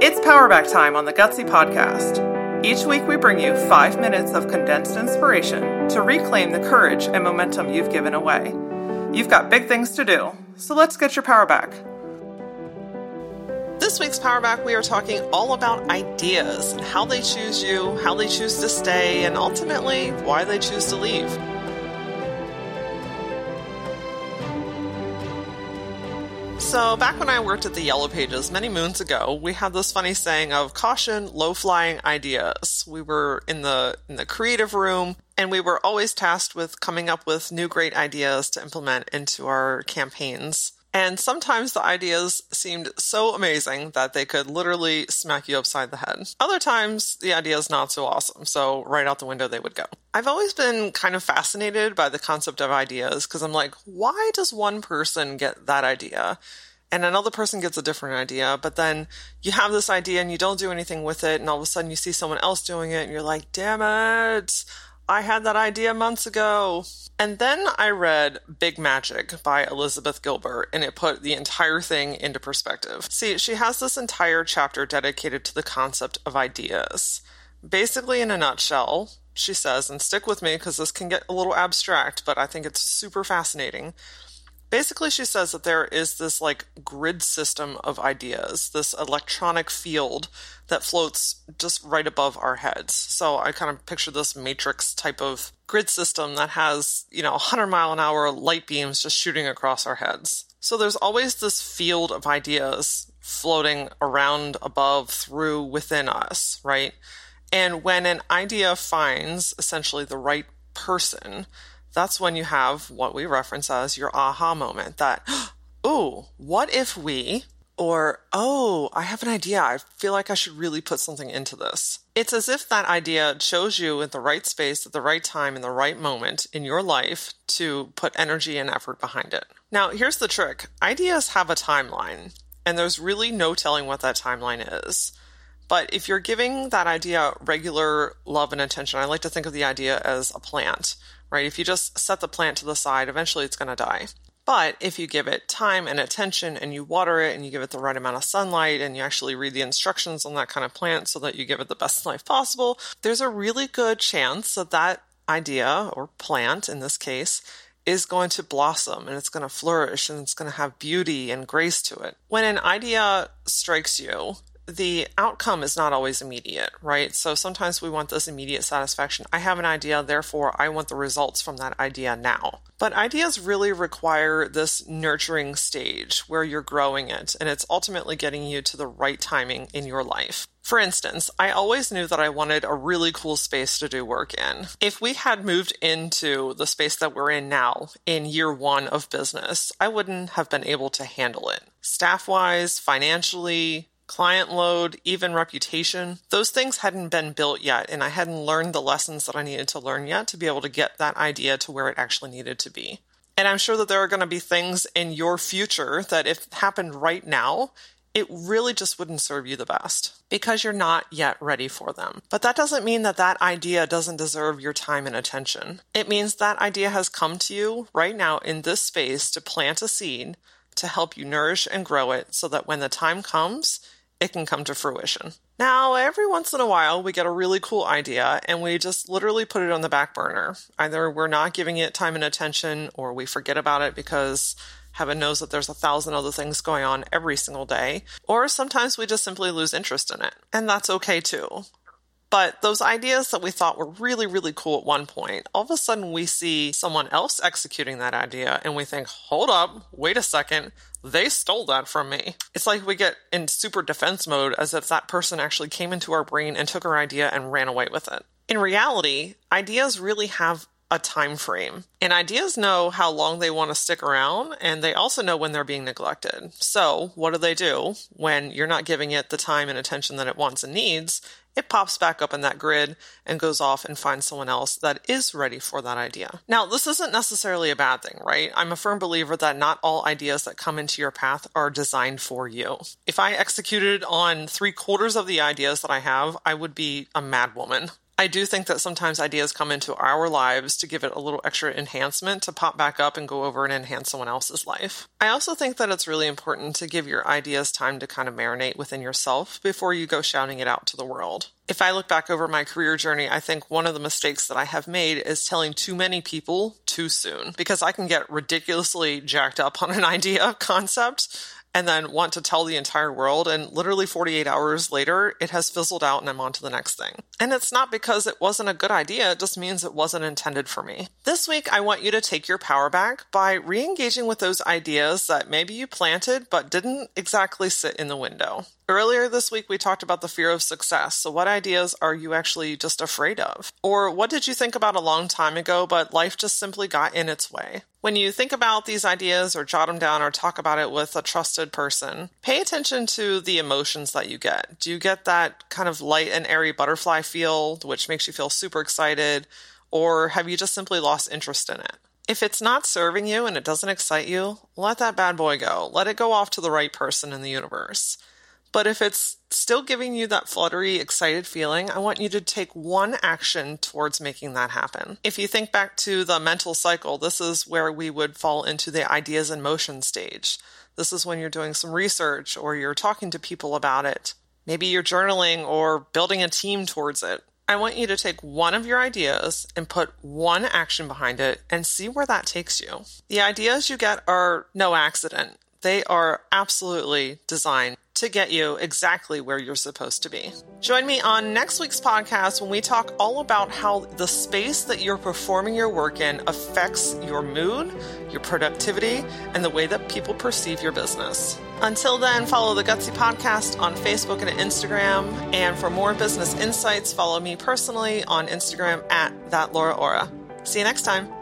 It's Power Back time on the Gutsy Podcast. Each week, we bring you five minutes of condensed inspiration to reclaim the courage and momentum you've given away. You've got big things to do, so let's get your power back. This week's Power Back, we are talking all about ideas and how they choose you, how they choose to stay, and ultimately why they choose to leave. So, back when I worked at the Yellow Pages many moons ago, we had this funny saying of caution, low flying ideas. We were in the in the creative room and we were always tasked with coming up with new great ideas to implement into our campaigns. And sometimes the ideas seemed so amazing that they could literally smack you upside the head. Other times, the idea is not so awesome, so right out the window they would go. I've always been kind of fascinated by the concept of ideas because I'm like, why does one person get that idea? and another person gets a different idea, but then you have this idea and you don't do anything with it, and all of a sudden you see someone else doing it, and you're like, damn it, I had that idea months ago. And then I read Big Magic by Elizabeth Gilbert, and it put the entire thing into perspective. See, she has this entire chapter dedicated to the concept of ideas. Basically, in a nutshell, she says, and stick with me because this can get a little abstract, but I think it's super fascinating. Basically, she says that there is this like grid system of ideas, this electronic field that floats just right above our heads. So I kind of picture this matrix type of grid system that has, you know, 100 mile an hour light beams just shooting across our heads. So there's always this field of ideas floating around, above, through, within us, right? And when an idea finds essentially the right person, that's when you have what we reference as your aha moment that, oh, what if we, or, oh, I have an idea. I feel like I should really put something into this. It's as if that idea chose you in the right space at the right time in the right moment in your life to put energy and effort behind it. Now, here's the trick ideas have a timeline, and there's really no telling what that timeline is. But if you're giving that idea regular love and attention, I like to think of the idea as a plant right? If you just set the plant to the side, eventually it's going to die. But if you give it time and attention and you water it and you give it the right amount of sunlight and you actually read the instructions on that kind of plant so that you give it the best life possible, there's a really good chance that that idea or plant in this case is going to blossom and it's going to flourish and it's going to have beauty and grace to it. When an idea strikes you, the outcome is not always immediate, right? So sometimes we want this immediate satisfaction. I have an idea, therefore I want the results from that idea now. But ideas really require this nurturing stage where you're growing it and it's ultimately getting you to the right timing in your life. For instance, I always knew that I wanted a really cool space to do work in. If we had moved into the space that we're in now in year one of business, I wouldn't have been able to handle it. Staff wise, financially, client load, even reputation. Those things hadn't been built yet, and I hadn't learned the lessons that I needed to learn yet to be able to get that idea to where it actually needed to be. And I'm sure that there are going to be things in your future that, if happened right now, it really just wouldn't serve you the best because you're not yet ready for them. But that doesn't mean that that idea doesn't deserve your time and attention. It means that idea has come to you right now in this space to plant a seed to help you nourish and grow it so that when the time comes, it can come to fruition. Now, every once in a while, we get a really cool idea and we just literally put it on the back burner. Either we're not giving it time and attention or we forget about it because heaven knows that there's a thousand other things going on every single day. Or sometimes we just simply lose interest in it. And that's okay too. But those ideas that we thought were really, really cool at one point, all of a sudden we see someone else executing that idea and we think, hold up, wait a second, they stole that from me. It's like we get in super defense mode as if that person actually came into our brain and took our idea and ran away with it. In reality, ideas really have a time frame. And ideas know how long they want to stick around and they also know when they're being neglected. So, what do they do when you're not giving it the time and attention that it wants and needs? It pops back up in that grid and goes off and finds someone else that is ready for that idea. Now, this isn't necessarily a bad thing, right? I'm a firm believer that not all ideas that come into your path are designed for you. If I executed on three quarters of the ideas that I have, I would be a madwoman. I do think that sometimes ideas come into our lives to give it a little extra enhancement to pop back up and go over and enhance someone else's life. I also think that it's really important to give your ideas time to kind of marinate within yourself before you go shouting it out to the world. If I look back over my career journey, I think one of the mistakes that I have made is telling too many people too soon because I can get ridiculously jacked up on an idea concept and then want to tell the entire world. And literally 48 hours later, it has fizzled out and I'm on to the next thing. And it's not because it wasn't a good idea, it just means it wasn't intended for me. This week, I want you to take your power back by re engaging with those ideas that maybe you planted but didn't exactly sit in the window. Earlier this week, we talked about the fear of success. So, what ideas are you actually just afraid of? Or what did you think about a long time ago, but life just simply got in its way? When you think about these ideas or jot them down or talk about it with a trusted person, pay attention to the emotions that you get. Do you get that kind of light and airy butterfly feel, which makes you feel super excited? Or have you just simply lost interest in it? If it's not serving you and it doesn't excite you, let that bad boy go. Let it go off to the right person in the universe. But if it's still giving you that fluttery, excited feeling, I want you to take one action towards making that happen. If you think back to the mental cycle, this is where we would fall into the ideas in motion stage. This is when you're doing some research or you're talking to people about it. Maybe you're journaling or building a team towards it. I want you to take one of your ideas and put one action behind it and see where that takes you. The ideas you get are no accident. They are absolutely designed to get you exactly where you're supposed to be. Join me on next week's podcast when we talk all about how the space that you're performing your work in affects your mood, your productivity, and the way that people perceive your business. Until then, follow the Gutsy Podcast on Facebook and Instagram. And for more business insights, follow me personally on Instagram at that Laura Aura. See you next time.